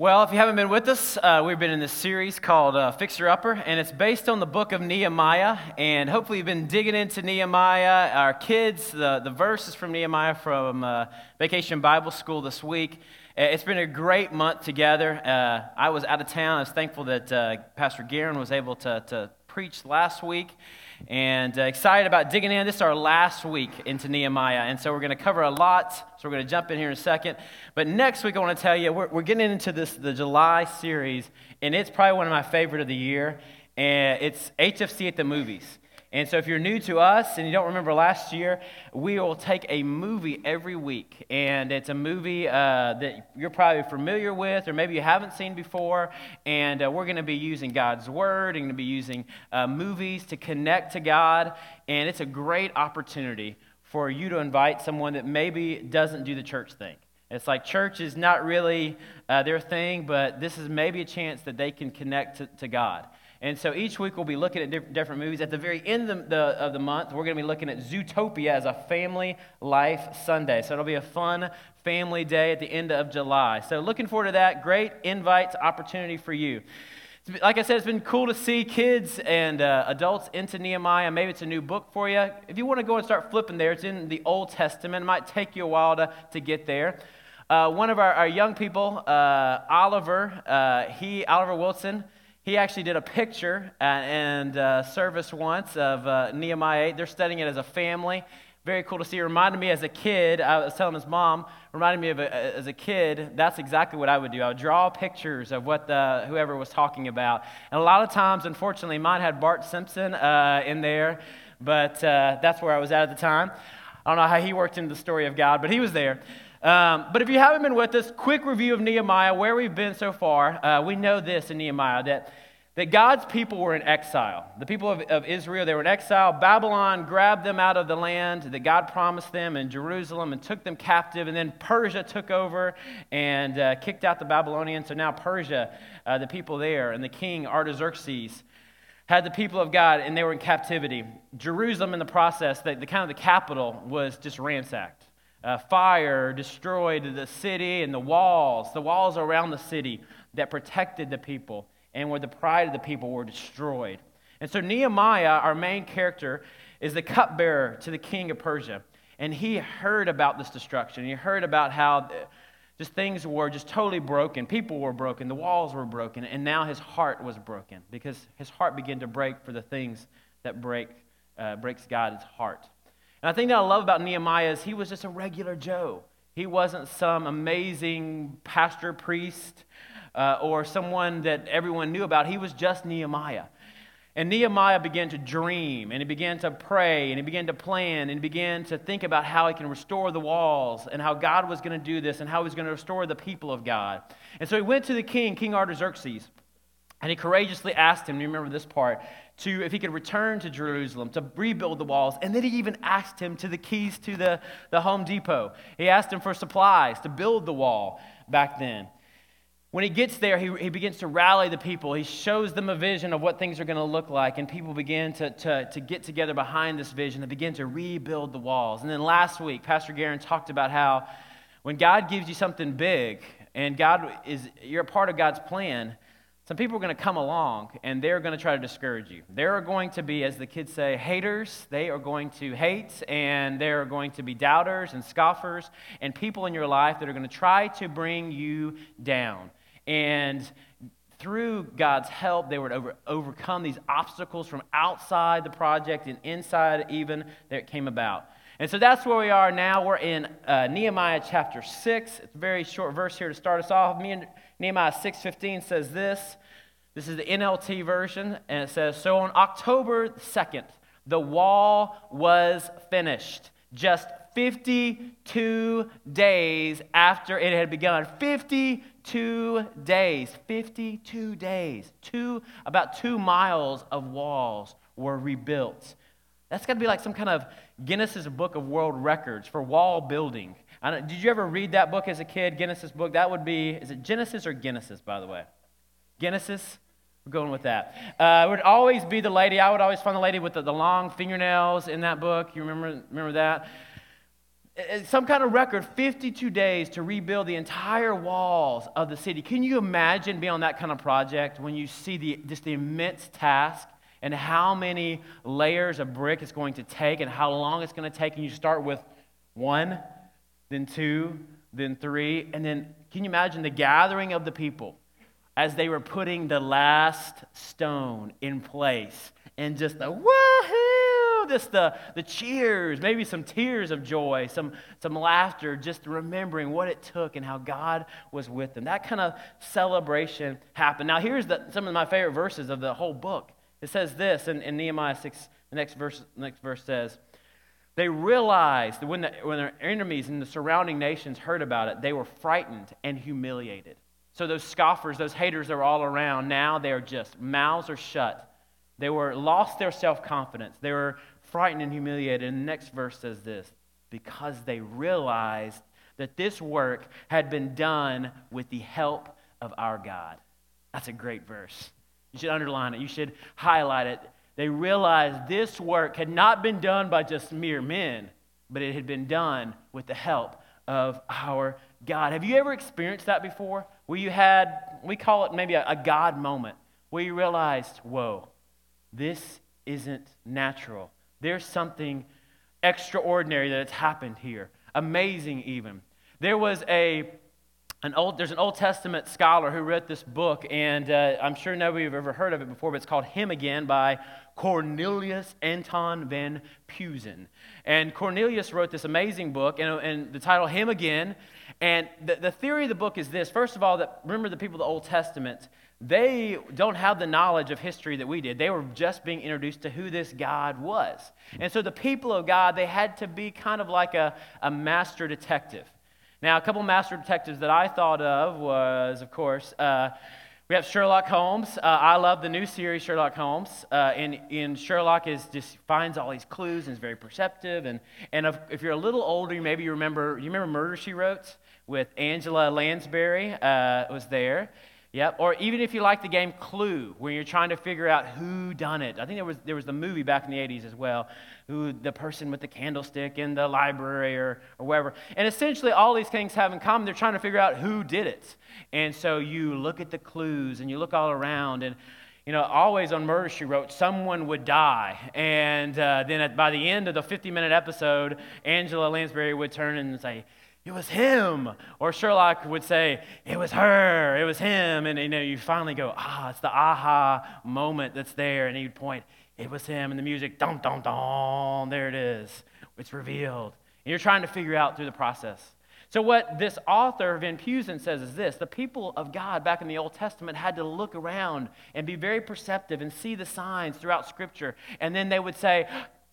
Well, if you haven't been with us, uh, we've been in this series called uh, Fixer Upper, and it's based on the book of Nehemiah. And hopefully, you've been digging into Nehemiah. Our kids, the, the verses from Nehemiah from uh, Vacation Bible School this week. Uh, it's been a great month together. Uh, I was out of town. I was thankful that uh, Pastor Guerin was able to, to preach last week and uh, excited about digging in. This is our last week into Nehemiah, and so we're going to cover a lot. So we're going to jump in here in a second. But next week, I want to tell you we're, we're getting into this the July series, and it's probably one of my favorite of the year. And it's HFC at the movies. And so, if you're new to us and you don't remember last year, we will take a movie every week. And it's a movie uh, that you're probably familiar with, or maybe you haven't seen before. And uh, we're going to be using God's Word and going to be using uh, movies to connect to God. And it's a great opportunity for you to invite someone that maybe doesn't do the church thing. It's like church is not really uh, their thing, but this is maybe a chance that they can connect to, to God. And so each week we'll be looking at different movies. At the very end of the, of the month, we're going to be looking at Zootopia as a family life Sunday. So it'll be a fun family day at the end of July. So looking forward to that. Great invite opportunity for you. Like I said, it's been cool to see kids and uh, adults into Nehemiah. Maybe it's a new book for you. If you want to go and start flipping there, it's in the Old Testament. It might take you a while to, to get there. Uh, one of our, our young people, uh, Oliver, uh, he, Oliver Wilson, he actually did a picture and uh, service once of uh, Nehemiah 8. They're studying it as a family. Very cool to see. It reminded me as a kid, I was telling his mom, reminded me of a, as a kid, that's exactly what I would do. I would draw pictures of what the, whoever was talking about. And a lot of times, unfortunately, mine had Bart Simpson uh, in there, but uh, that's where I was at at the time. I don't know how he worked into the story of God, but he was there. Um, but if you haven't been with us, quick review of Nehemiah, where we've been so far. Uh, we know this in Nehemiah that, that God's people were in exile. The people of, of Israel, they were in exile. Babylon grabbed them out of the land that God promised them in Jerusalem and took them captive. And then Persia took over and uh, kicked out the Babylonians. So now Persia, uh, the people there, and the king Artaxerxes had the people of God and they were in captivity. Jerusalem, in the process, the, the kind of the capital, was just ransacked. Uh, fire destroyed the city and the walls, the walls around the city that protected the people and where the pride of the people were destroyed. And so Nehemiah, our main character, is the cupbearer to the king of Persia. And he heard about this destruction. He heard about how just things were just totally broken. People were broken. The walls were broken. And now his heart was broken because his heart began to break for the things that break, uh, breaks God's heart. And I think that I love about Nehemiah is he was just a regular Joe. He wasn't some amazing pastor, priest, uh, or someone that everyone knew about. He was just Nehemiah. And Nehemiah began to dream, and he began to pray, and he began to plan, and he began to think about how he can restore the walls, and how God was going to do this, and how he was going to restore the people of God. And so he went to the king, King Artaxerxes, and he courageously asked him, you remember this part, to if he could return to Jerusalem to rebuild the walls. And then he even asked him to the keys to the, the Home Depot. He asked him for supplies to build the wall back then. When he gets there, he, he begins to rally the people. He shows them a vision of what things are going to look like, and people begin to, to, to get together behind this vision and begin to rebuild the walls. And then last week, Pastor Guerin talked about how when God gives you something big and God is, you're a part of God's plan, some people are going to come along and they're going to try to discourage you. There are going to be, as the kids say, haters. They are going to hate, and there are going to be doubters and scoffers and people in your life that are going to try to bring you down. And through God's help, they were to over, overcome these obstacles from outside the project and inside even that came about. And so that's where we are now. We're in uh, Nehemiah chapter 6. It's a very short verse here to start us off. Nehemiah 6.15 says this. This is the NLT version, and it says, So on October 2nd, the wall was finished, just 52 days after it had begun. 52 days. 52 days. Two, about two miles of walls were rebuilt. That's got to be like some kind of Guinness's Book of World Records for wall building. did you ever read that book as a kid, Guinness's book? That would be, is it Genesis or Guinness's, by the way? Genesis? We're going with that. Uh, it would always be the lady. I would always find the lady with the, the long fingernails in that book. You remember, remember that? some kind of record 52 days to rebuild the entire walls of the city can you imagine being on that kind of project when you see the, just the immense task and how many layers of brick it's going to take and how long it's going to take and you start with one then two then three and then can you imagine the gathering of the people as they were putting the last stone in place and just the woohoo, just the, the cheers, maybe some tears of joy, some, some laughter, just remembering what it took and how God was with them. That kind of celebration happened. Now, here's the, some of my favorite verses of the whole book. It says this in, in Nehemiah 6, the next verse, the next verse says, they realized that when, the, when their enemies and the surrounding nations heard about it, they were frightened and humiliated. So those scoffers, those haters that were all around, now they're just mouths are shut. They were lost their self-confidence. They were frightened and humiliated. And the next verse says this, because they realized that this work had been done with the help of our God. That's a great verse. You should underline it. You should highlight it. They realized this work had not been done by just mere men, but it had been done with the help of our God. Have you ever experienced that before? Where you had, we call it maybe a, a God moment, where you realized, whoa, this isn't natural. There's something extraordinary that has happened here, amazing even. There was a an old, there's an Old Testament scholar who wrote this book, and uh, I'm sure nobody have ever heard of it before, but it's called Him Again by Cornelius Anton van Pusen. And Cornelius wrote this amazing book, and, and the title Him Again. And the, the theory of the book is this first of all, that remember the people of the Old Testament, they don't have the knowledge of history that we did. They were just being introduced to who this God was. And so the people of God, they had to be kind of like a, a master detective. Now, a couple master detectives that I thought of was, of course, uh, we have Sherlock Holmes. Uh, I love the new series Sherlock Holmes. Uh, and, and Sherlock is just finds all these clues and is very perceptive. And, and if, if you're a little older, maybe you remember you remember Murder She Wrote with Angela Lansbury uh, was there. Yep. Or even if you like the game Clue, where you're trying to figure out who done it. I think there was there was the movie back in the 80s as well, who the person with the candlestick in the library or, or wherever. And essentially all these things have in common. They're trying to figure out who did it. And so you look at the clues and you look all around and you know, always on Murder She Wrote, someone would die. And uh, then at, by the end of the 50 minute episode, Angela Lansbury would turn and say, it was him. Or Sherlock would say, it was her, it was him. And you know, you finally go, ah, it's the aha moment that's there. And he'd point, it was him. And the music, dum, dum, dum, there it is. It's revealed. And you're trying to figure out through the process. So, what this author, Van Puesen, says is this the people of God back in the Old Testament had to look around and be very perceptive and see the signs throughout Scripture. And then they would say,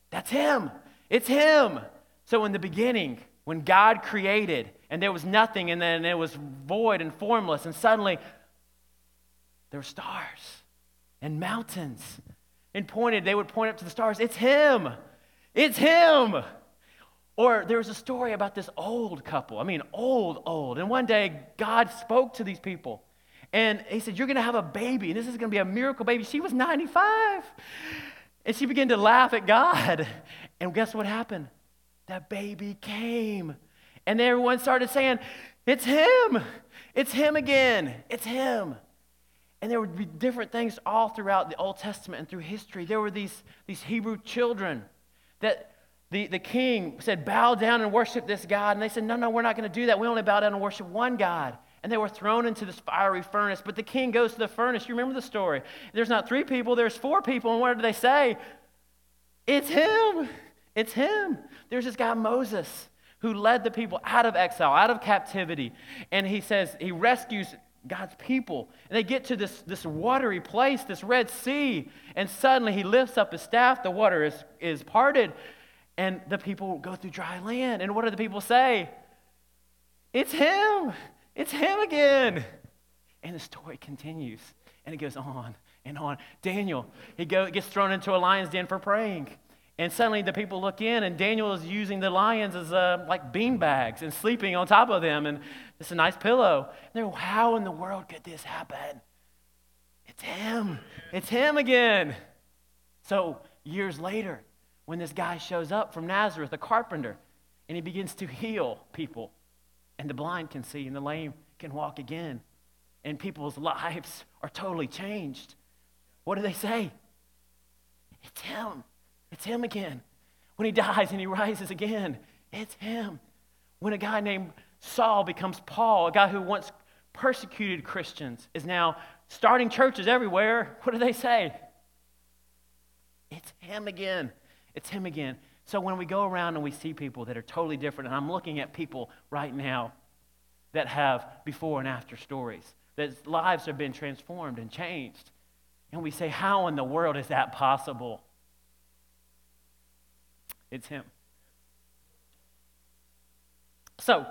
That's him. It's him. So, in the beginning, when God created and there was nothing and then it was void and formless, and suddenly there were stars and mountains. And pointed, they would point up to the stars, it's Him! It's Him! Or there was a story about this old couple. I mean, old, old. And one day, God spoke to these people. And He said, You're going to have a baby, and this is going to be a miracle baby. She was 95. And she began to laugh at God. And guess what happened? That baby came. And everyone started saying, It's him. It's him again. It's him. And there would be different things all throughout the Old Testament and through history. There were these, these Hebrew children that the, the king said, Bow down and worship this God. And they said, No, no, we're not going to do that. We only bow down and worship one God. And they were thrown into this fiery furnace. But the king goes to the furnace. You remember the story. There's not three people, there's four people. And what did they say? It's him. It's him. There's this guy, Moses, who led the people out of exile, out of captivity. And he says he rescues God's people. And they get to this, this watery place, this Red Sea. And suddenly he lifts up his staff, the water is, is parted, and the people go through dry land. And what do the people say? It's him. It's him again. And the story continues. And it goes on and on. Daniel, he go, gets thrown into a lion's den for praying. And suddenly the people look in, and Daniel is using the lions as uh, like bean bags and sleeping on top of them, and it's a nice pillow. And they're, how in the world could this happen? It's him. It's him again. So years later, when this guy shows up from Nazareth, a carpenter, and he begins to heal people. And the blind can see, and the lame can walk again. And people's lives are totally changed. What do they say? It's him. It's him again. When he dies and he rises again, it's him. When a guy named Saul becomes Paul, a guy who once persecuted Christians, is now starting churches everywhere, what do they say? It's him again. It's him again. So when we go around and we see people that are totally different, and I'm looking at people right now that have before and after stories, that lives have been transformed and changed, and we say, How in the world is that possible? It's him. So,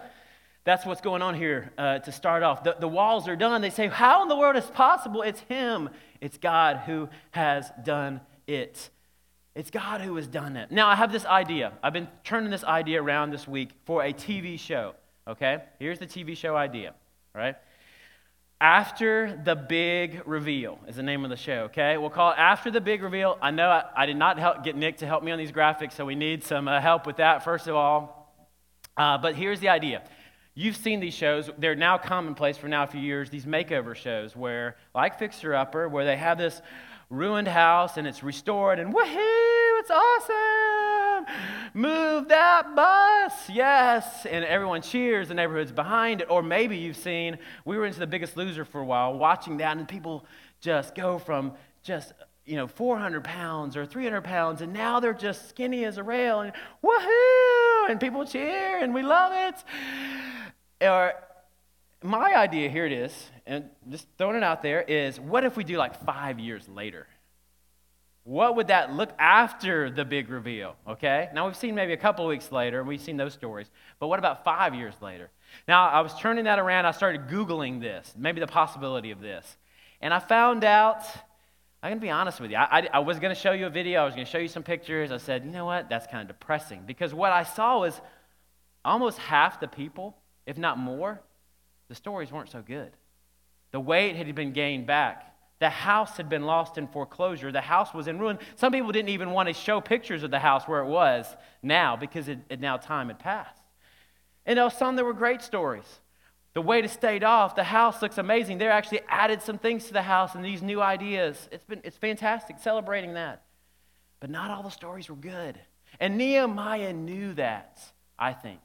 that's what's going on here uh, to start off. The, the walls are done. They say, How in the world is possible? It's Him. It's God who has done it. It's God who has done it. Now, I have this idea. I've been turning this idea around this week for a TV show. Okay? Here's the TV show idea, right? After the Big Reveal is the name of the show, okay? We'll call it After the Big Reveal. I know I, I did not help, get Nick to help me on these graphics, so we need some uh, help with that, first of all. Uh, but here's the idea You've seen these shows. They're now commonplace for now a few years, these makeover shows where, like Fixer Upper, where they have this ruined house and it's restored and woohoo, it's awesome. Move that bus. Yes. And everyone cheers, the neighborhood's behind it. Or maybe you've seen, we were into the biggest loser for a while, watching that, and people just go from just you know 400 pounds or 300 pounds and now they're just skinny as a rail and woohoo and people cheer and we love it or my idea here it is, and just throwing it out there, is what if we do like five years later? What would that look after the big reveal? Okay? Now we've seen maybe a couple weeks later, and we've seen those stories, but what about five years later? Now I was turning that around, I started Googling this, maybe the possibility of this. And I found out, I'm going to be honest with you, I, I, I was going to show you a video, I was going to show you some pictures. I said, you know what? That's kind of depressing because what I saw was almost half the people if not more, the stories weren't so good. The weight had been gained back. The house had been lost in foreclosure. The house was in ruin. Some people didn't even want to show pictures of the house where it was now because it, it now time had passed. And there were some that were great stories. The way has stayed off. The house looks amazing. They actually added some things to the house and these new ideas. It's been it's fantastic celebrating that. But not all the stories were good. And Nehemiah knew that, I think.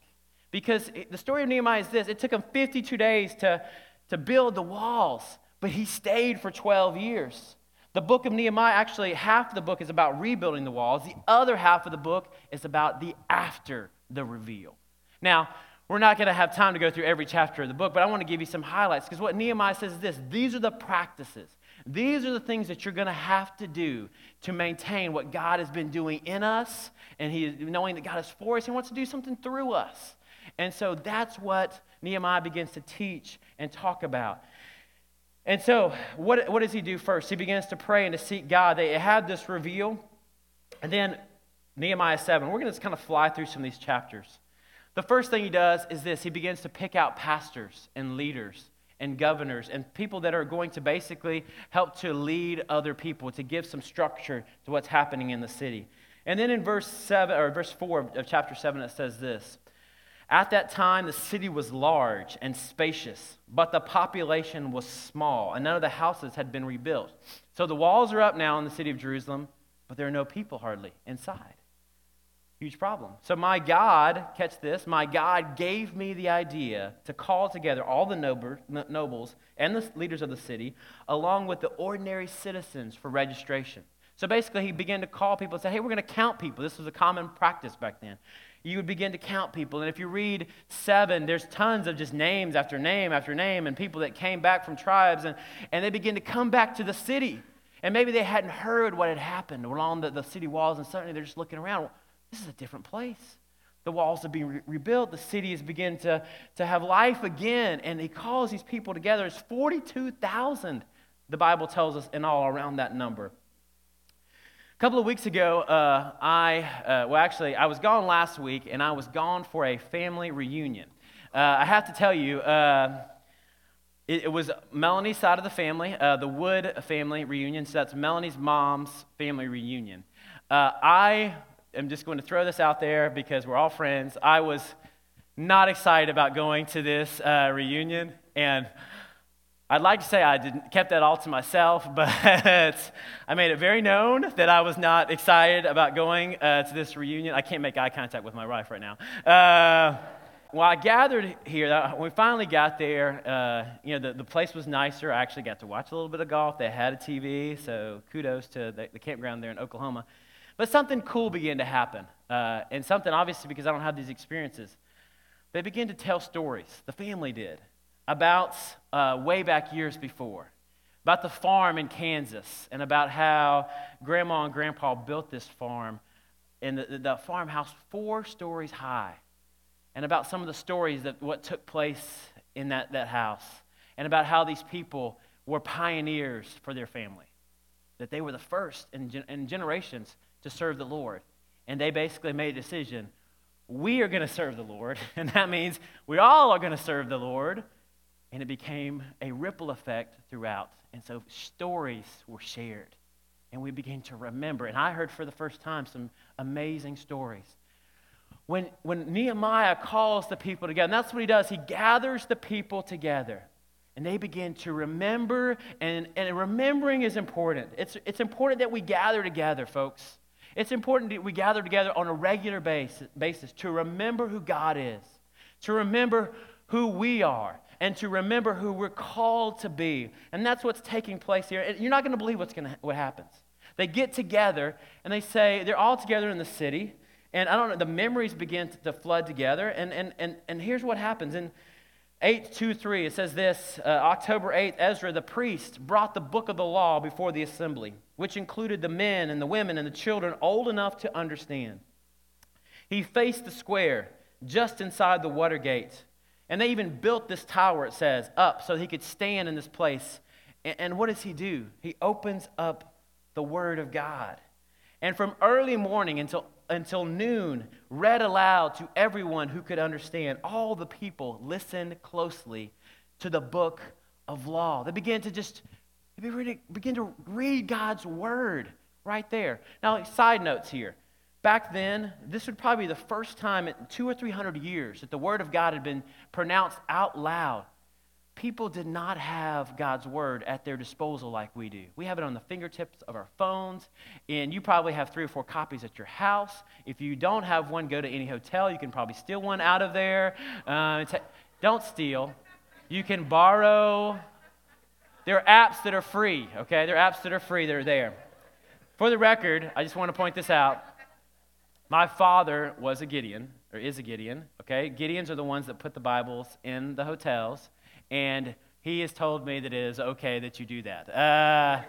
Because the story of Nehemiah is this it took him 52 days to, to build the walls, but he stayed for 12 years. The book of Nehemiah, actually, half the book is about rebuilding the walls, the other half of the book is about the after the reveal. Now, we're not going to have time to go through every chapter of the book, but I want to give you some highlights because what Nehemiah says is this these are the practices. These are the things that you're going to have to do to maintain what God has been doing in us, and He knowing that God is for us, He wants to do something through us. And so that's what Nehemiah begins to teach and talk about. And so, what, what does he do first? He begins to pray and to seek God. They had this reveal. And then, Nehemiah 7, we're going to kind of fly through some of these chapters. The first thing he does is this he begins to pick out pastors and leaders and governors and people that are going to basically help to lead other people, to give some structure to what's happening in the city. And then in verse 7 or verse 4 of chapter 7 it says this. At that time, the city was large and spacious, but the population was small, and none of the houses had been rebuilt. So the walls are up now in the city of Jerusalem, but there are no people hardly inside. Huge problem. So my God, catch this, my God gave me the idea to call together all the nobles and the leaders of the city, along with the ordinary citizens for registration. So basically, he began to call people and say, hey, we're going to count people. This was a common practice back then you would begin to count people. And if you read seven, there's tons of just names after name after name and people that came back from tribes and, and they begin to come back to the city. And maybe they hadn't heard what had happened along the, the city walls, and suddenly they're just looking around. This is a different place. The walls are being re- rebuilt, the city is beginning to, to have life again. And he calls these people together. It's 42,000, the Bible tells us, in all around that number couple of weeks ago, uh, I, uh, well, actually, I was gone last week and I was gone for a family reunion. Uh, I have to tell you, uh, it, was Melanie's side of the family, uh, the Wood family reunion. So that's Melanie's mom's family reunion. Uh, I am just going to throw this out there because we're all friends. I was not excited about going to this reunion, and I'd like to say I didn't, kept that all to myself, but I made it very known that I was not excited about going uh, to this reunion. I can't make eye contact with my wife right now. Uh, well, I gathered here, when we finally got there, uh, you know, the, the place was nicer. I actually got to watch a little bit of golf. They had a TV, so kudos to the, the campground there in Oklahoma. But something cool began to happen, uh, and something obviously because I don't have these experiences. They began to tell stories, the family did, about uh, way back years before, about the farm in Kansas, and about how grandma and grandpa built this farm, and the, the farmhouse four stories high. And about some of the stories that what took place in that, that house, and about how these people were pioneers for their family, that they were the first in, in generations to serve the Lord. And they basically made a decision we are going to serve the Lord, and that means we all are going to serve the Lord. And it became a ripple effect throughout. And so stories were shared, and we began to remember. And I heard for the first time some amazing stories when, when Nehemiah calls the people together, and that's what he does, he gathers the people together. And they begin to remember, and, and remembering is important. It's, it's important that we gather together, folks. It's important that we gather together on a regular basis, basis to remember who God is, to remember who we are, and to remember who we're called to be. And that's what's taking place here. You're not going to believe what's gonna, what happens. They get together, and they say, they're all together in the city. And I don't know, the memories begin to flood together. And, and, and, and here's what happens. In 823, it says this uh, October 8th, Ezra the priest brought the book of the law before the assembly, which included the men and the women and the children old enough to understand. He faced the square just inside the water gate. And they even built this tower, it says, up so he could stand in this place. And, and what does he do? He opens up the Word of God. And from early morning until until noon, read aloud to everyone who could understand. All the people listened closely to the book of law. They began to just begin to read God's word right there. Now, side notes here. Back then, this would probably be the first time in two or three hundred years that the word of God had been pronounced out loud people did not have God's word at their disposal like we do. We have it on the fingertips of our phones, and you probably have three or four copies at your house. If you don't have one, go to any hotel. You can probably steal one out of there. Uh, t- don't steal. You can borrow. There are apps that are free, okay? There are apps that are free that are there. For the record, I just want to point this out. My father was a Gideon, or is a Gideon, okay? Gideons are the ones that put the Bibles in the hotels and he has told me that it is okay that you do that. Uh,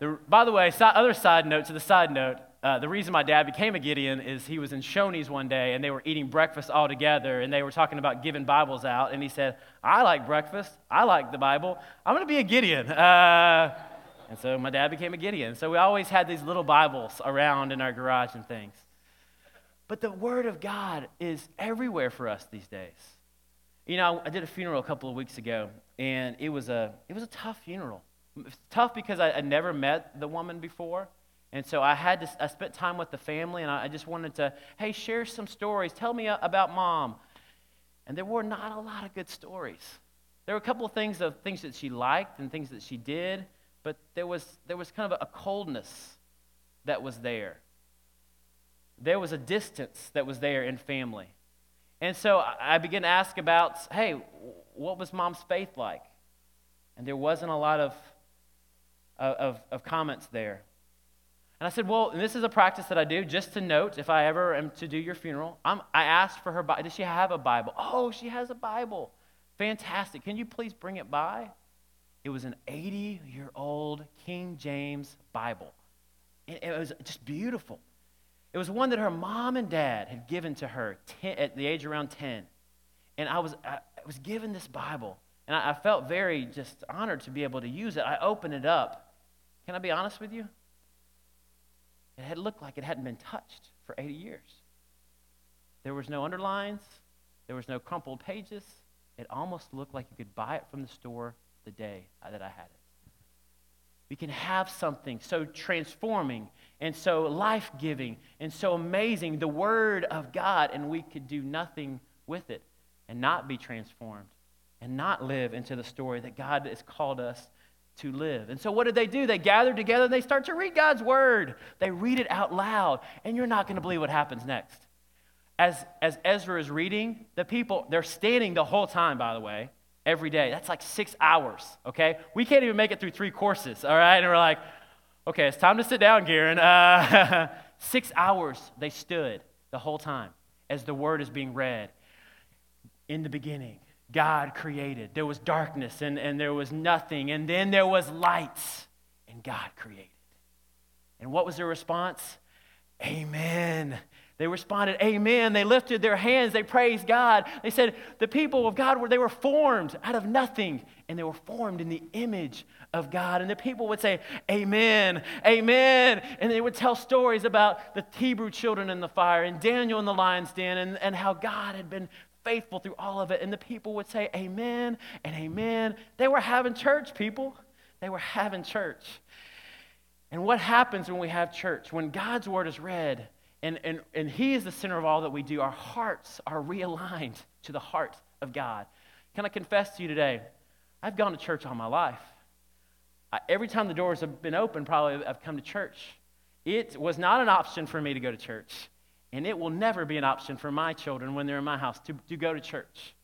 the, by the way, other side note to the side note, uh, the reason my dad became a Gideon is he was in Shoney's one day and they were eating breakfast all together and they were talking about giving Bibles out. And he said, I like breakfast. I like the Bible. I'm going to be a Gideon. Uh, and so my dad became a Gideon. So we always had these little Bibles around in our garage and things. But the Word of God is everywhere for us these days. You know, I did a funeral a couple of weeks ago, and it was a, it was a tough funeral. tough because I, I never met the woman before. And so I had to, I spent time with the family, and I, I just wanted to, hey, share some stories. Tell me uh, about mom. And there were not a lot of good stories. There were a couple of things of things that she liked and things that she did, but there was, there was kind of a coldness that was there. There was a distance that was there in family. And so I began to ask about, hey, what was mom's faith like? And there wasn't a lot of, uh, of, of comments there. And I said, well, this is a practice that I do just to note if I ever am to do your funeral. I'm, I asked for her, does she have a Bible? Oh, she has a Bible. Fantastic. Can you please bring it by? It was an 80 year old King James Bible. It, it was just beautiful. It was one that her mom and dad had given to her ten, at the age around 10. And I was, I was given this Bible, and I, I felt very just honored to be able to use it. I opened it up. Can I be honest with you? It had looked like it hadn't been touched for 80 years. There was no underlines, there was no crumpled pages. It almost looked like you could buy it from the store the day uh, that I had it. We can have something so transforming and so life giving and so amazing, the Word of God, and we could do nothing with it and not be transformed and not live into the story that God has called us to live. And so, what did they do? They gathered together and they start to read God's Word. They read it out loud, and you're not going to believe what happens next. As, as Ezra is reading, the people, they're standing the whole time, by the way, every day. That's like six hours, okay? We can't even make it through three courses, all right? And we're like, okay, it's time to sit down, Garen. Uh, six hours they stood the whole time as the word is being read. In the beginning, God created. There was darkness and, and there was nothing. And then there was lights, and God created. And what was their response? Amen. They responded, Amen. They lifted their hands. They praised God. They said, The people of God were, they were formed out of nothing, and they were formed in the image of God. And the people would say, Amen, Amen. And they would tell stories about the Hebrew children in the fire, and Daniel in the lion's den, and, and how God had been faithful through all of it. And the people would say, Amen and Amen. They were having church, people. They were having church. And what happens when we have church? When God's word is read, and, and, and He is the center of all that we do. Our hearts are realigned to the heart of God. Can I confess to you today? I've gone to church all my life. I, every time the doors have been open, probably I've come to church. It was not an option for me to go to church. And it will never be an option for my children when they're in my house to, to go to church.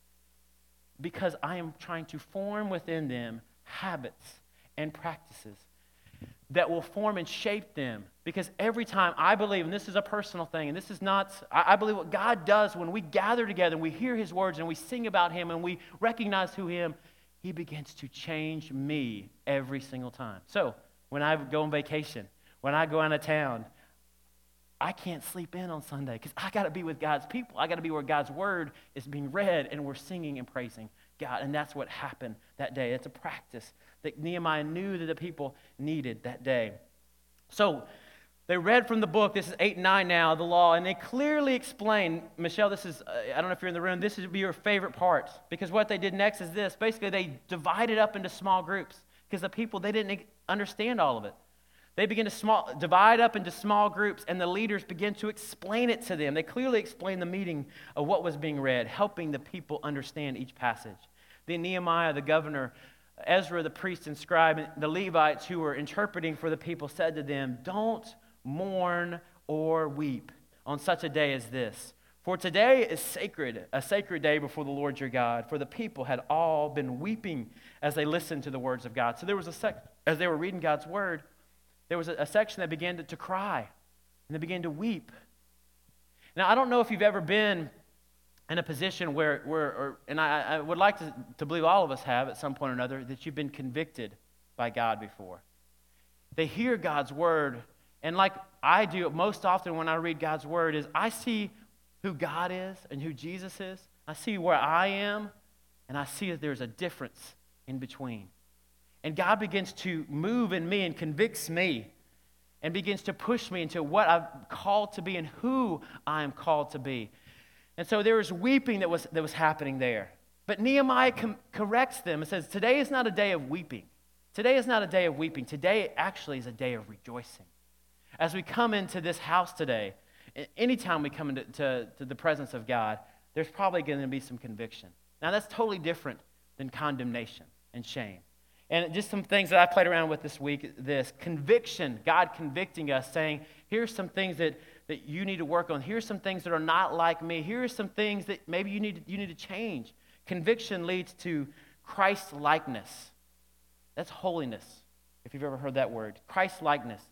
Because I am trying to form within them habits and practices that will form and shape them. Because every time I believe, and this is a personal thing, and this is not, I, believe what God does when we gather together and we hear His words and we sing about Him and we recognize who Him, He begins to change me every single time. So when I go on vacation, when I go out of town, I can't sleep in on Sunday because I got to be with God's people. I got to be where God's word is being read and we're singing and praising God. And that's what happened that day. It's a practice that Nehemiah knew that the people needed that day. So they read from the book, this is 8 and 9 now, the law, and they clearly explain, Michelle, this is, uh, I don't know if you're in the room, this would be your favorite part. Because what they did next is this basically, they divided up into small groups because the people, they didn't understand all of it. They begin to small, divide up into small groups, and the leaders begin to explain it to them. They clearly explain the meaning of what was being read, helping the people understand each passage. Then Nehemiah, the governor, Ezra, the priest and scribe, and the Levites who were interpreting for the people said to them, Don't mourn or weep on such a day as this. For today is sacred, a sacred day before the Lord your God. For the people had all been weeping as they listened to the words of God. So there was a sec, as they were reading God's word, there was a, a section that began to, to cry and they began to weep. Now, I don't know if you've ever been in a position where, where or, and I, I would like to, to believe all of us have at some point or another, that you've been convicted by God before. They hear God's word, and like I do most often when I read God's word, is I see who God is and who Jesus is. I see where I am, and I see that there's a difference in between. And God begins to move in me and convicts me and begins to push me into what I'm called to be and who I am called to be. And so there was weeping that was, that was happening there. But Nehemiah com- corrects them and says, Today is not a day of weeping. Today is not a day of weeping. Today actually is a day of rejoicing. As we come into this house today, anytime we come into to, to the presence of God, there's probably going to be some conviction. Now, that's totally different than condemnation and shame. And just some things that I played around with this week this conviction, God convicting us, saying, Here's some things that that you need to work on. Here's some things that are not like me. Here's some things that maybe you need, you need to change. Conviction leads to Christ likeness. That's holiness, if you've ever heard that word. Christ likeness.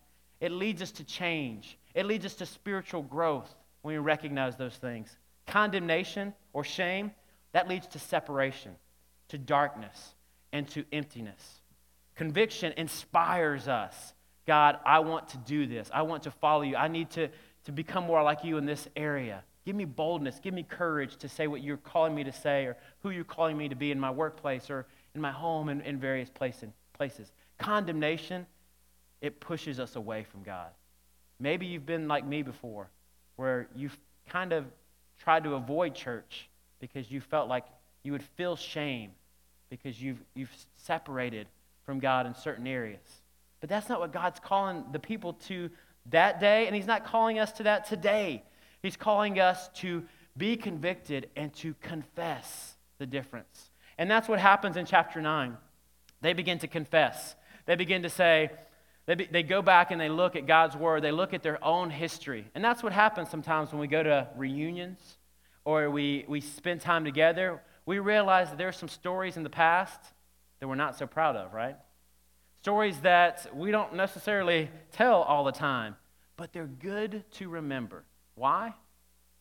It leads us to change, it leads us to spiritual growth when we recognize those things. Condemnation or shame, that leads to separation, to darkness, and to emptiness. Conviction inspires us. God, I want to do this. I want to follow you. I need to, to become more like you in this area. Give me boldness. Give me courage to say what you're calling me to say or who you're calling me to be in my workplace or in my home and in various places. Condemnation, it pushes us away from God. Maybe you've been like me before, where you've kind of tried to avoid church because you felt like you would feel shame because you've, you've separated from God in certain areas. But that's not what God's calling the people to that day, and He's not calling us to that today. He's calling us to be convicted and to confess the difference. And that's what happens in chapter 9. They begin to confess. They begin to say, they, be, they go back and they look at God's word, they look at their own history. And that's what happens sometimes when we go to reunions or we, we spend time together. We realize that there are some stories in the past that we're not so proud of, right? Stories that we don't necessarily tell all the time, but they're good to remember. Why?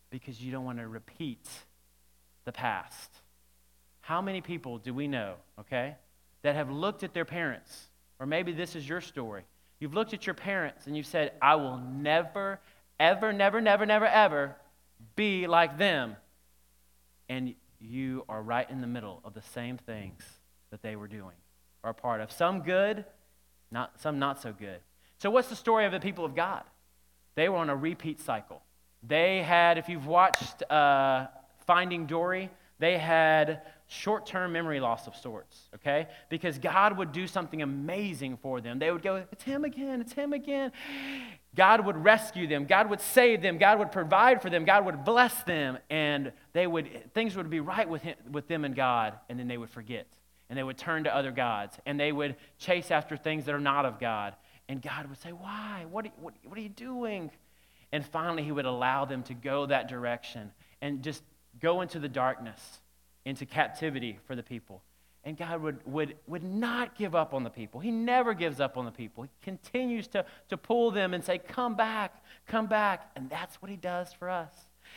Because you don't want to repeat the past. How many people do we know, okay, that have looked at their parents, or maybe this is your story. You've looked at your parents and you've said, I will never, ever, never, never, never, ever be like them. And you are right in the middle of the same things that they were doing or a part of. Some good, not, some not so good. So, what's the story of the people of God? They were on a repeat cycle. They had, if you've watched uh, Finding Dory, they had short term memory loss of sorts, okay? Because God would do something amazing for them. They would go, It's Him again, it's Him again. God would rescue them, God would save them, God would provide for them, God would bless them, and they would, things would be right with, him, with them and God, and then they would forget. And they would turn to other gods, and they would chase after things that are not of God. And God would say, Why? What are, what, what are you doing? And finally, He would allow them to go that direction and just go into the darkness, into captivity for the people. And God would, would, would not give up on the people. He never gives up on the people. He continues to, to pull them and say, Come back, come back. And that's what He does for us.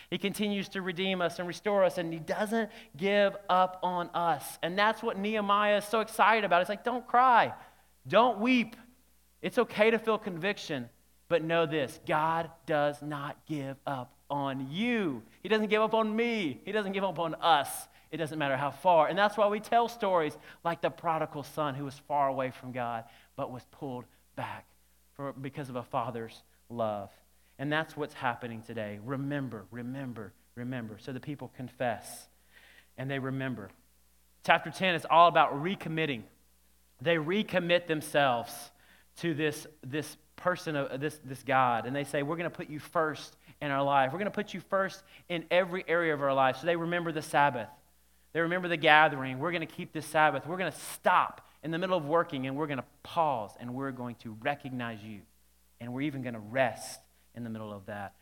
He continues to redeem us and restore us, and He doesn't give up on us. And that's what Nehemiah is so excited about. It's like, Don't cry, don't weep. It's okay to feel conviction, but know this God does not give up on you. He doesn't give up on me. He doesn't give up on us. It doesn't matter how far. And that's why we tell stories like the prodigal son who was far away from God but was pulled back for, because of a father's love. And that's what's happening today. Remember, remember, remember. So the people confess and they remember. Chapter 10 is all about recommitting. They recommit themselves to this, this person, of this, this God, and they say, We're going to put you first in our life. We're going to put you first in every area of our life. So they remember the Sabbath. They remember the gathering. We're going to keep this Sabbath. We're going to stop in the middle of working and we're going to pause and we're going to recognize you. And we're even going to rest in the middle of that.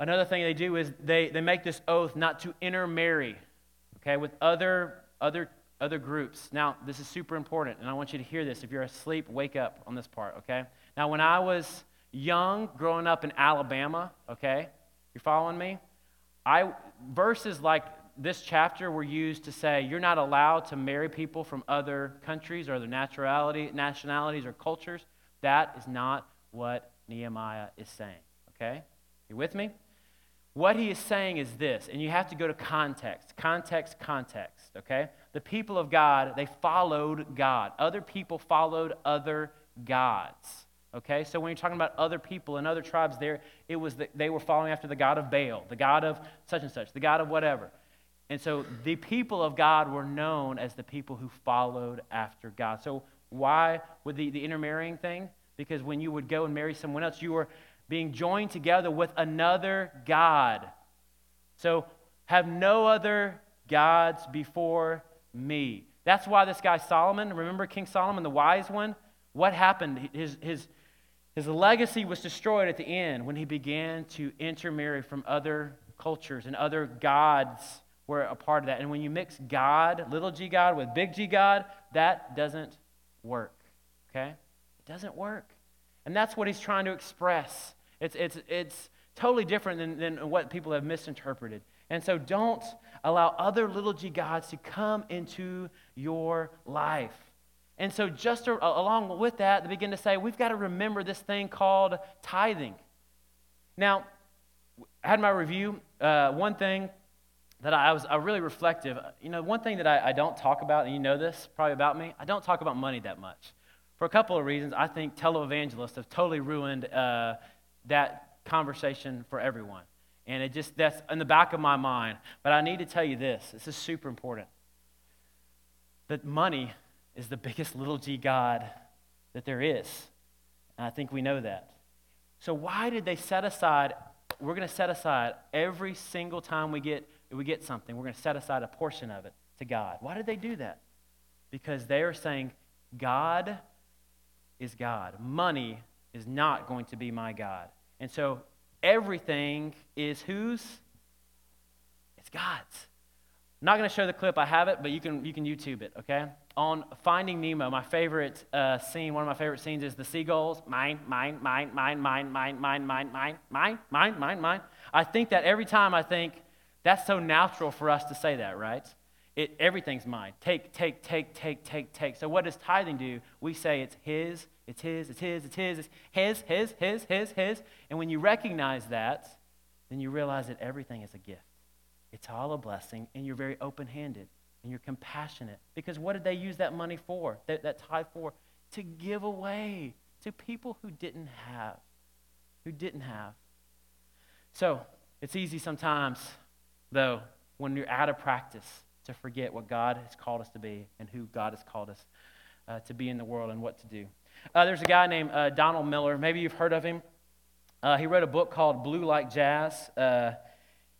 Another thing they do is they, they make this oath not to intermarry, okay, with other, other, other groups. Now, this is super important, and I want you to hear this. If you're asleep, wake up on this part, okay? Now, when I was young, growing up in Alabama, okay, you're following me? I, verses like this chapter were used to say you're not allowed to marry people from other countries or other naturality, nationalities or cultures. That is not what Nehemiah is saying. Okay? You with me? What he is saying is this, and you have to go to context. Context, context. Okay? The people of God, they followed God. Other people followed other gods. Okay, so when you're talking about other people and other tribes there, it was that they were following after the God of Baal, the God of such and such, the God of whatever. And so the people of God were known as the people who followed after God. So why would the, the intermarrying thing? Because when you would go and marry someone else, you were being joined together with another God. So have no other gods before me. That's why this guy Solomon, remember King Solomon, the wise one? What happened? His, his, his legacy was destroyed at the end when he began to intermarry from other cultures and other gods were a part of that. And when you mix God, little g God, with big G God, that doesn't work. Okay? It doesn't work. And that's what he's trying to express. It's, it's, it's totally different than, than what people have misinterpreted. And so don't allow other little g gods to come into your life. And so, just to, along with that, they begin to say, we've got to remember this thing called tithing. Now, I had my review. Uh, one thing that I was really reflective. You know, one thing that I, I don't talk about, and you know this probably about me, I don't talk about money that much. For a couple of reasons, I think televangelists have totally ruined uh, that conversation for everyone. And it just, that's in the back of my mind. But I need to tell you this this is super important that money is the biggest little g God that there is. And I think we know that. So, why did they set aside? We're going to set aside every single time we get, we get something, we're going to set aside a portion of it to God. Why did they do that? Because they are saying, God is God. Money is not going to be my God. And so everything is whose? It's God's. I'm not going to show the clip. I have it, but you can, you can YouTube it, okay? On Finding Nemo, my favorite uh, scene, one of my favorite scenes is the seagulls. Mine, mine, mine, mine, mine, mine, mine, mine, mine, mine, mine, mine, mine. I think that every time I think that's so natural for us to say that, right? It, everything's mine. Take, take, take, take, take, take. So what does tithing do? We say it's his, it's his, it's his, it's his, it's his, his, his, his, his. And when you recognize that, then you realize that everything is a gift. It's all a blessing, and you're very open handed and you're compassionate. Because what did they use that money for, that, that tithe for? To give away to people who didn't have. Who didn't have. So it's easy sometimes, though, when you're out of practice to forget what God has called us to be and who God has called us uh, to be in the world and what to do. Uh, there's a guy named uh, Donald Miller. Maybe you've heard of him. Uh, he wrote a book called Blue Like Jazz.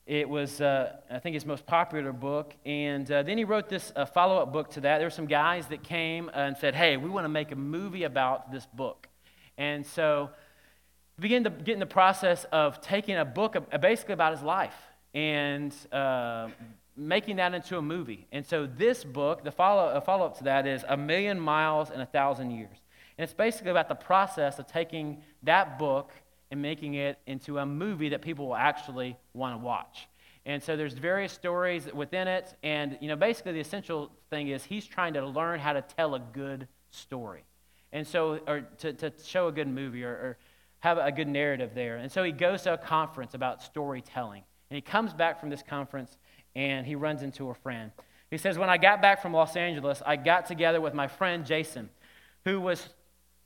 Uh, it was, uh, I think, his most popular book. And then he wrote this follow up book to that. There were some guys that came and said, Hey, we want to make a movie about this book. And so he began to get in the process of taking a book basically about his life and making that into a movie. And so this book, the follow, follow up to that is A Million Miles in a Thousand Years. And it's basically about the process of taking that book and making it into a movie that people will actually want to watch. And so there's various stories within it. And, you know, basically the essential thing is he's trying to learn how to tell a good story. And so, or to, to show a good movie or, or have a good narrative there. And so he goes to a conference about storytelling. And he comes back from this conference and he runs into a friend. He says, When I got back from Los Angeles, I got together with my friend Jason, who, was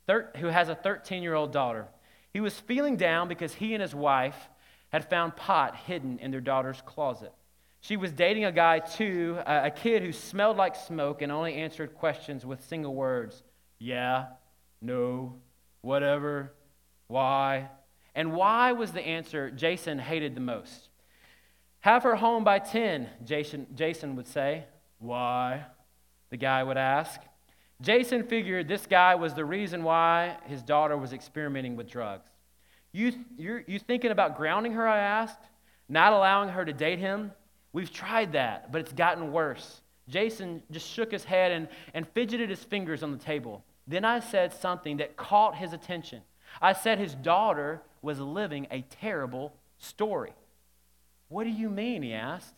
thir- who has a 13 year old daughter. He was feeling down because he and his wife had found pot hidden in their daughter's closet. She was dating a guy, too, a kid who smelled like smoke and only answered questions with single words yeah, no, whatever, why. And why was the answer Jason hated the most? Have her home by 10, Jason, Jason would say. Why? The guy would ask. Jason figured this guy was the reason why his daughter was experimenting with drugs. You, you're, you thinking about grounding her, I asked? Not allowing her to date him? We've tried that, but it's gotten worse. Jason just shook his head and, and fidgeted his fingers on the table. Then I said something that caught his attention. I said his daughter was living a terrible story. What do you mean? He asked.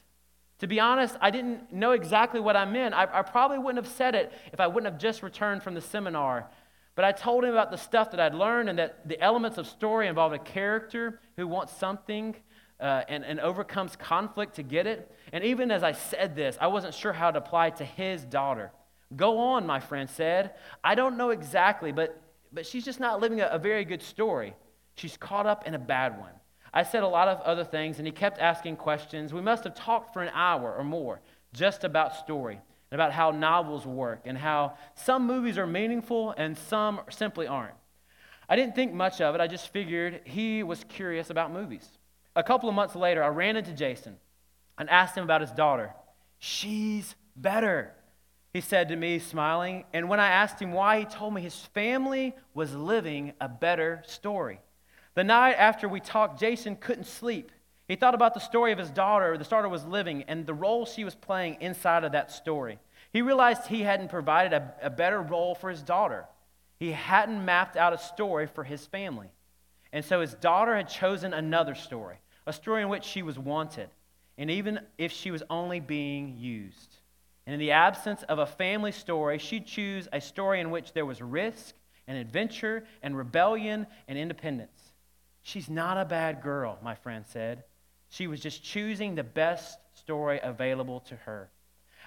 To be honest, I didn't know exactly what I meant. I, I, probably wouldn't have said it if I wouldn't have just returned from the seminar. But I told him about the stuff that I'd learned and that the elements of story involved a character who wants something uh, and, and overcomes conflict to get it. And even as I said this, I wasn't sure how to apply it to his daughter. Go on, my friend said. I don't know exactly, but, but she's just not living a, a very good story. She's caught up in a bad one. I said a lot of other things, and he kept asking questions. We must have talked for an hour or more just about story and about how novels work and how some movies are meaningful and some simply aren't. I didn't think much of it. I just figured he was curious about movies. A couple of months later, I ran into Jason and asked him about his daughter. She's better, he said to me, smiling. And when I asked him why, he told me his family was living a better story. The night after we talked, Jason couldn't sleep. He thought about the story of his daughter, the daughter was living, and the role she was playing inside of that story. He realized he hadn't provided a, a better role for his daughter. He hadn't mapped out a story for his family. And so his daughter had chosen another story, a story in which she was wanted, and even if she was only being used. And in the absence of a family story, she'd choose a story in which there was risk and adventure and rebellion and independence. She's not a bad girl, my friend said. She was just choosing the best story available to her.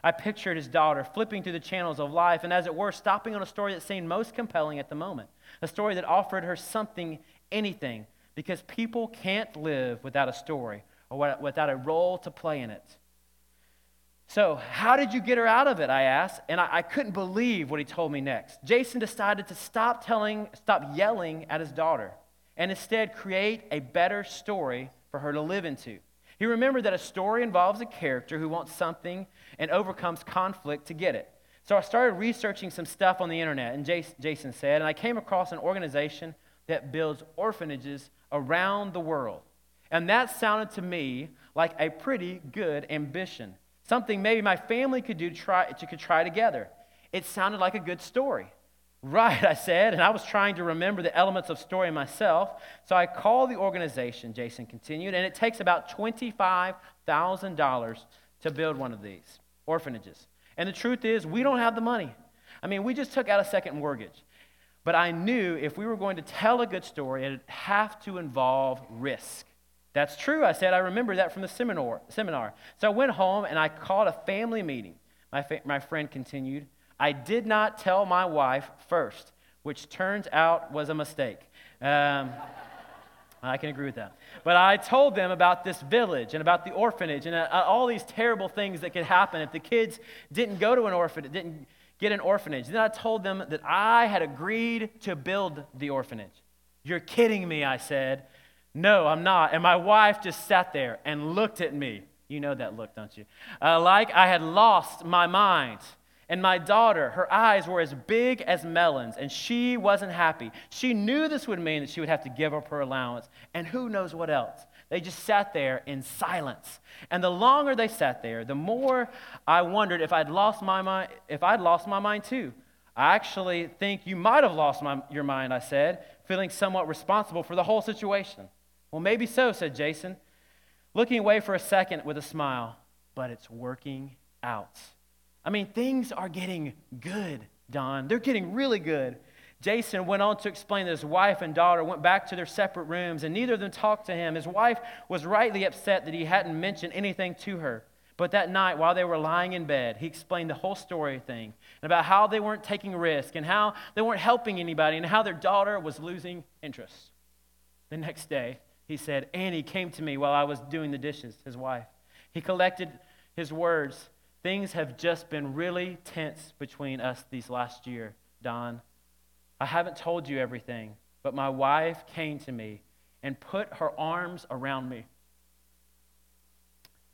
I pictured his daughter flipping through the channels of life and, as it were, stopping on a story that seemed most compelling at the moment, a story that offered her something, anything, because people can't live without a story or without a role to play in it. So, how did you get her out of it? I asked, and I, I, couldn't believe what he told me next. Jason decided to stop telling, stop yelling at his daughter, and instead create a better story for her to live into. He remembered that a story involves a character who wants something and overcomes conflict to get it. So I started researching some stuff on the internet, and Jason said, and I came across an organization that builds orphanages around the world. And that sounded to me like a pretty good ambition. Something maybe my family could do to try, to, could try together. It sounded like a good story. Right, I said, and I was trying to remember the elements of story myself. So I called the organization, Jason continued, and it takes about $25,000 to build one of these orphanages. And the truth is, we don't have the money. I mean, we just took out a second mortgage. But I knew if we were going to tell a good story, it'd have to involve risk. That's true, I said. I remember that from the seminar. So I went home and I called a family meeting. My, fa- my friend continued, I did not tell my wife first, which turns out was a mistake. Um, I can agree with that. But I told them about this village and about the orphanage and uh, all these terrible things that could happen if the kids didn't go to an orphanage, didn't get an orphanage. Then I told them that I had agreed to build the orphanage. You're kidding me, I said. No, I'm not. And my wife just sat there and looked at me. You know that look, don't you? Uh, like I had lost my mind. And my daughter, her eyes were as big as melons, and she wasn't happy. She knew this would mean that she would have to give up her allowance, and who knows what else. They just sat there in silence. And the longer they sat there, the more I wondered if I'd lost my mind, if I'd lost my mind too. I actually think you might have lost my, your mind, I said, feeling somewhat responsible for the whole situation. Well, maybe so, said Jason, looking away for a second with a smile. But it's working out. I mean, things are getting good, Don. They're getting really good. Jason went on to explain that his wife and daughter went back to their separate rooms and neither of them talked to him. His wife was rightly upset that he hadn't mentioned anything to her. But that night, while they were lying in bed, he explained the whole story thing and about how they weren't taking risk and how they weren't helping anybody and how their daughter was losing interest. The next day, he said, Annie came to me while I was doing the dishes, his wife. He collected his words. Things have just been really tense between us these last year, Don. I haven't told you everything, but my wife came to me and put her arms around me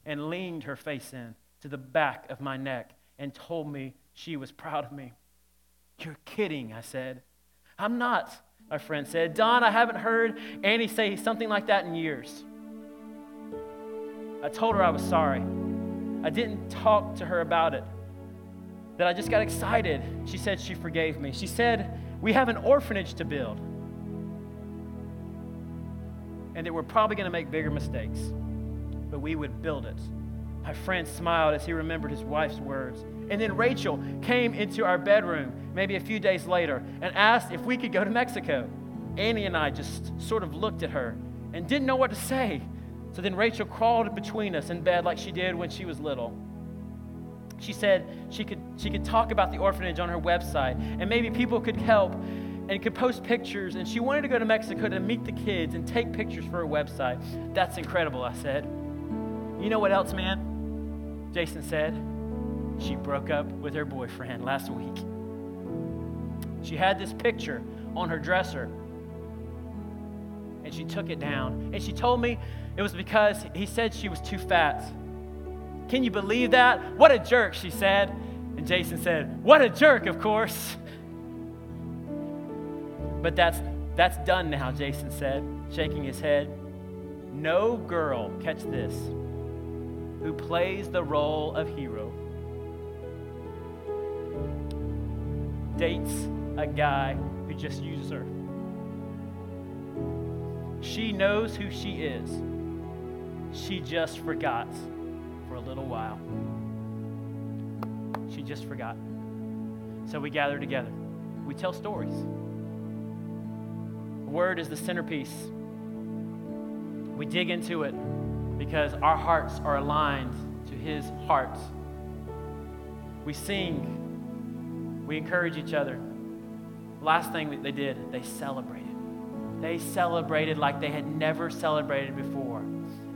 and leaned her face in to the back of my neck and told me she was proud of me. You're kidding, I said. I'm not my friend said. Don, I haven't heard Annie say something like that in years. I told her I was sorry. I didn't talk to her about it. That I just got excited. She said she forgave me. She said, We have an orphanage to build. And that we're probably going to make bigger mistakes, but we would build it. My friend smiled as he remembered his wife's words. And then Rachel came into our bedroom maybe a few days later and asked if we could go to Mexico. Annie and I just sort of looked at her and didn't know what to say. So then Rachel crawled between us in bed like she did when she was little. She said she could, she could talk about the orphanage on her website and maybe people could help and could post pictures. And she wanted to go to Mexico to meet the kids and take pictures for her website. That's incredible, I said. You know what else, man? Jason said. She broke up with her boyfriend last week. She had this picture on her dresser, and she took it down. And she told me it was because he said she was too fat. Can you believe that? What a jerk, she said. And Jason said, What a jerk, of course. But that's, that's done now, Jason said, shaking his head. No girl, catch this, who plays the role of hero dates a guy who just uses her. She knows who she is. She just forgot for a little while. She just forgot. So we gather together. We tell stories. Word is the centerpiece. We dig into it because our hearts are aligned to his heart. We sing we encourage each other. Last thing that they did, they celebrated. They celebrated like they had never celebrated before.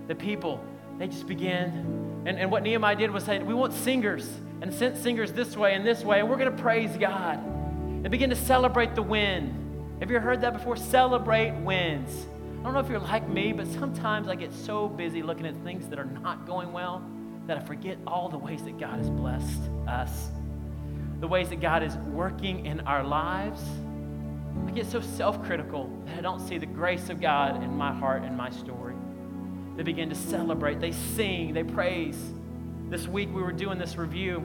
The people, they just began And, and what Nehemiah did was say, we want singers and sent singers this way and this way, and we're going to praise God. And begin to celebrate the win. Have you heard that before? Celebrate wins. I don't know if you're like me, but sometimes I get so busy looking at things that are not going well that I forget all the ways that God has blessed us, the ways that God is working in our lives. I get so self critical that I don't see the grace of God in my heart and my story. They begin to celebrate, they sing, they praise. This week we were doing this review,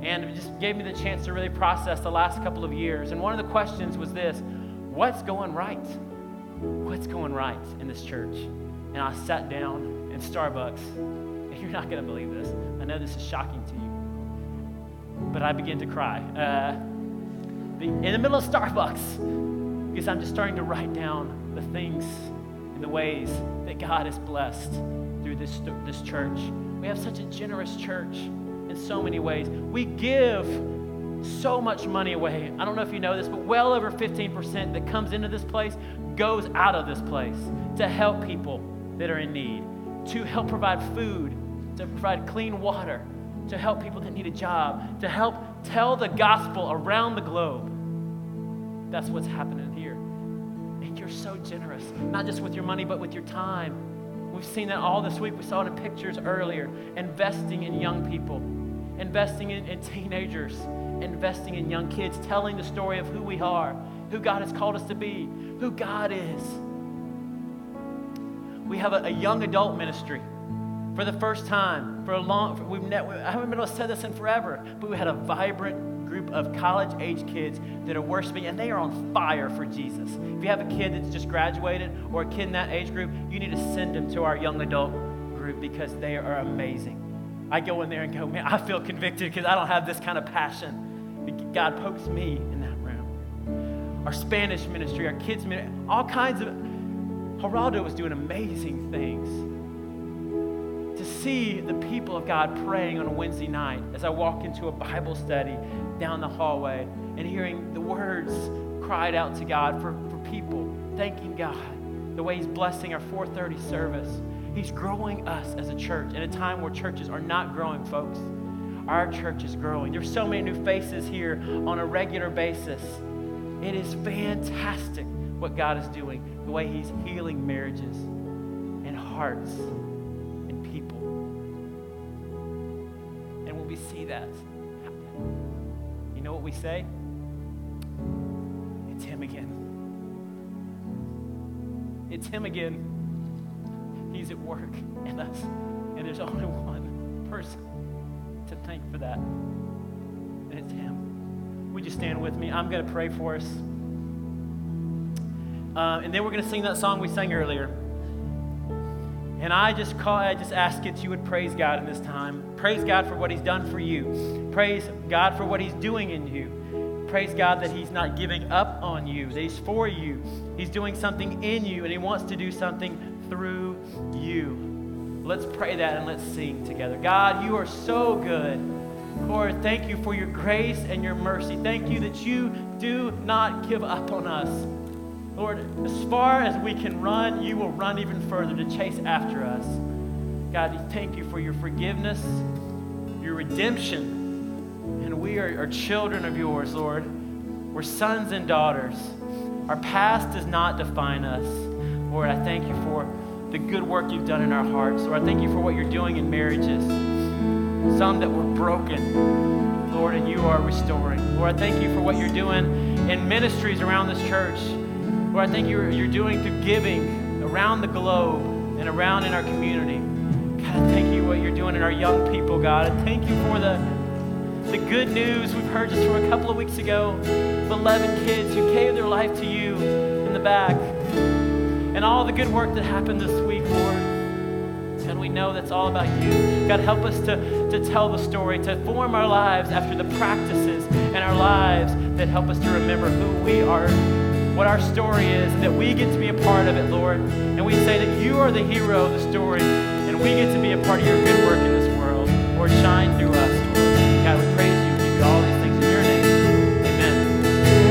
and it just gave me the chance to really process the last couple of years. And one of the questions was this What's going right? What's going right in this church? And I sat down in Starbucks, and you're not going to believe this. I know this is shocking to you, but I began to cry. Uh, in the middle of Starbucks, because I'm just starting to write down the things the ways that God has blessed through this, this church. We have such a generous church in so many ways. We give so much money away. I don't know if you know this, but well over 15% that comes into this place goes out of this place to help people that are in need, to help provide food, to provide clean water, to help people that need a job, to help tell the gospel around the globe. That's what's happening here. So generous, not just with your money, but with your time. We've seen that all this week. We saw it in pictures earlier. Investing in young people, investing in, in teenagers, investing in young kids, telling the story of who we are, who God has called us to be, who God is. We have a, a young adult ministry for the first time for a long. We've ne- I haven't been able to say this in forever, but we had a vibrant group of college age kids that are worshiping, and they are on fire for Jesus. If you have a kid that's just graduated or a kid in that age group, you need to send them to our young adult group because they are amazing. I go in there and go, man, I feel convicted because I don't have this kind of passion. God pokes me in that room. Our Spanish ministry, our kids ministry, all kinds of. Geraldo was doing amazing things. To see the people of God praying on a Wednesday night as I walk into a Bible study down the hallway and hearing the words cried out to God for, for people, thanking God, the way He's blessing our 430 service. He's growing us as a church in a time where churches are not growing, folks. Our church is growing. There's so many new faces here on a regular basis. It is fantastic what God is doing, the way He's healing marriages and hearts what we say? It's Him again. It's Him again. He's at work in us. And there's only one person to thank for that. And it's Him. Would you stand with me? I'm going to pray for us. Uh, and then we're going to sing that song we sang earlier. And I just call, I just ask that you would praise God in this time. Praise God for what He's done for you. Praise God for what He's doing in you. Praise God that He's not giving up on you, that He's for you. He's doing something in you, and He wants to do something through you. Let's pray that and let's sing together. God, you are so good. Lord, thank you for your grace and your mercy. Thank you that you do not give up on us. Lord, as far as we can run, you will run even further to chase after us. God, thank you for your forgiveness, your redemption. And we are, are children of yours, Lord. We're sons and daughters. Our past does not define us. Lord, I thank you for the good work you've done in our hearts. Lord, I thank you for what you're doing in marriages. Some that were broken, Lord, and you are restoring. Lord, I thank you for what you're doing in ministries around this church. Lord, I thank you you're doing through giving around the globe and around in our community. God, I thank you what you're doing in our young people, God. I thank you for the, the good news we've heard just from a couple of weeks ago of 11 kids who gave their life to you in the back and all the good work that happened this week, Lord. And we know that's all about you. God, help us to, to tell the story, to form our lives after the practices in our lives that help us to remember who we are, what our story is, that we get to be a part of it, Lord. And we say that you are the hero of the story, and we get to be a part of your good work in this world. Lord, shine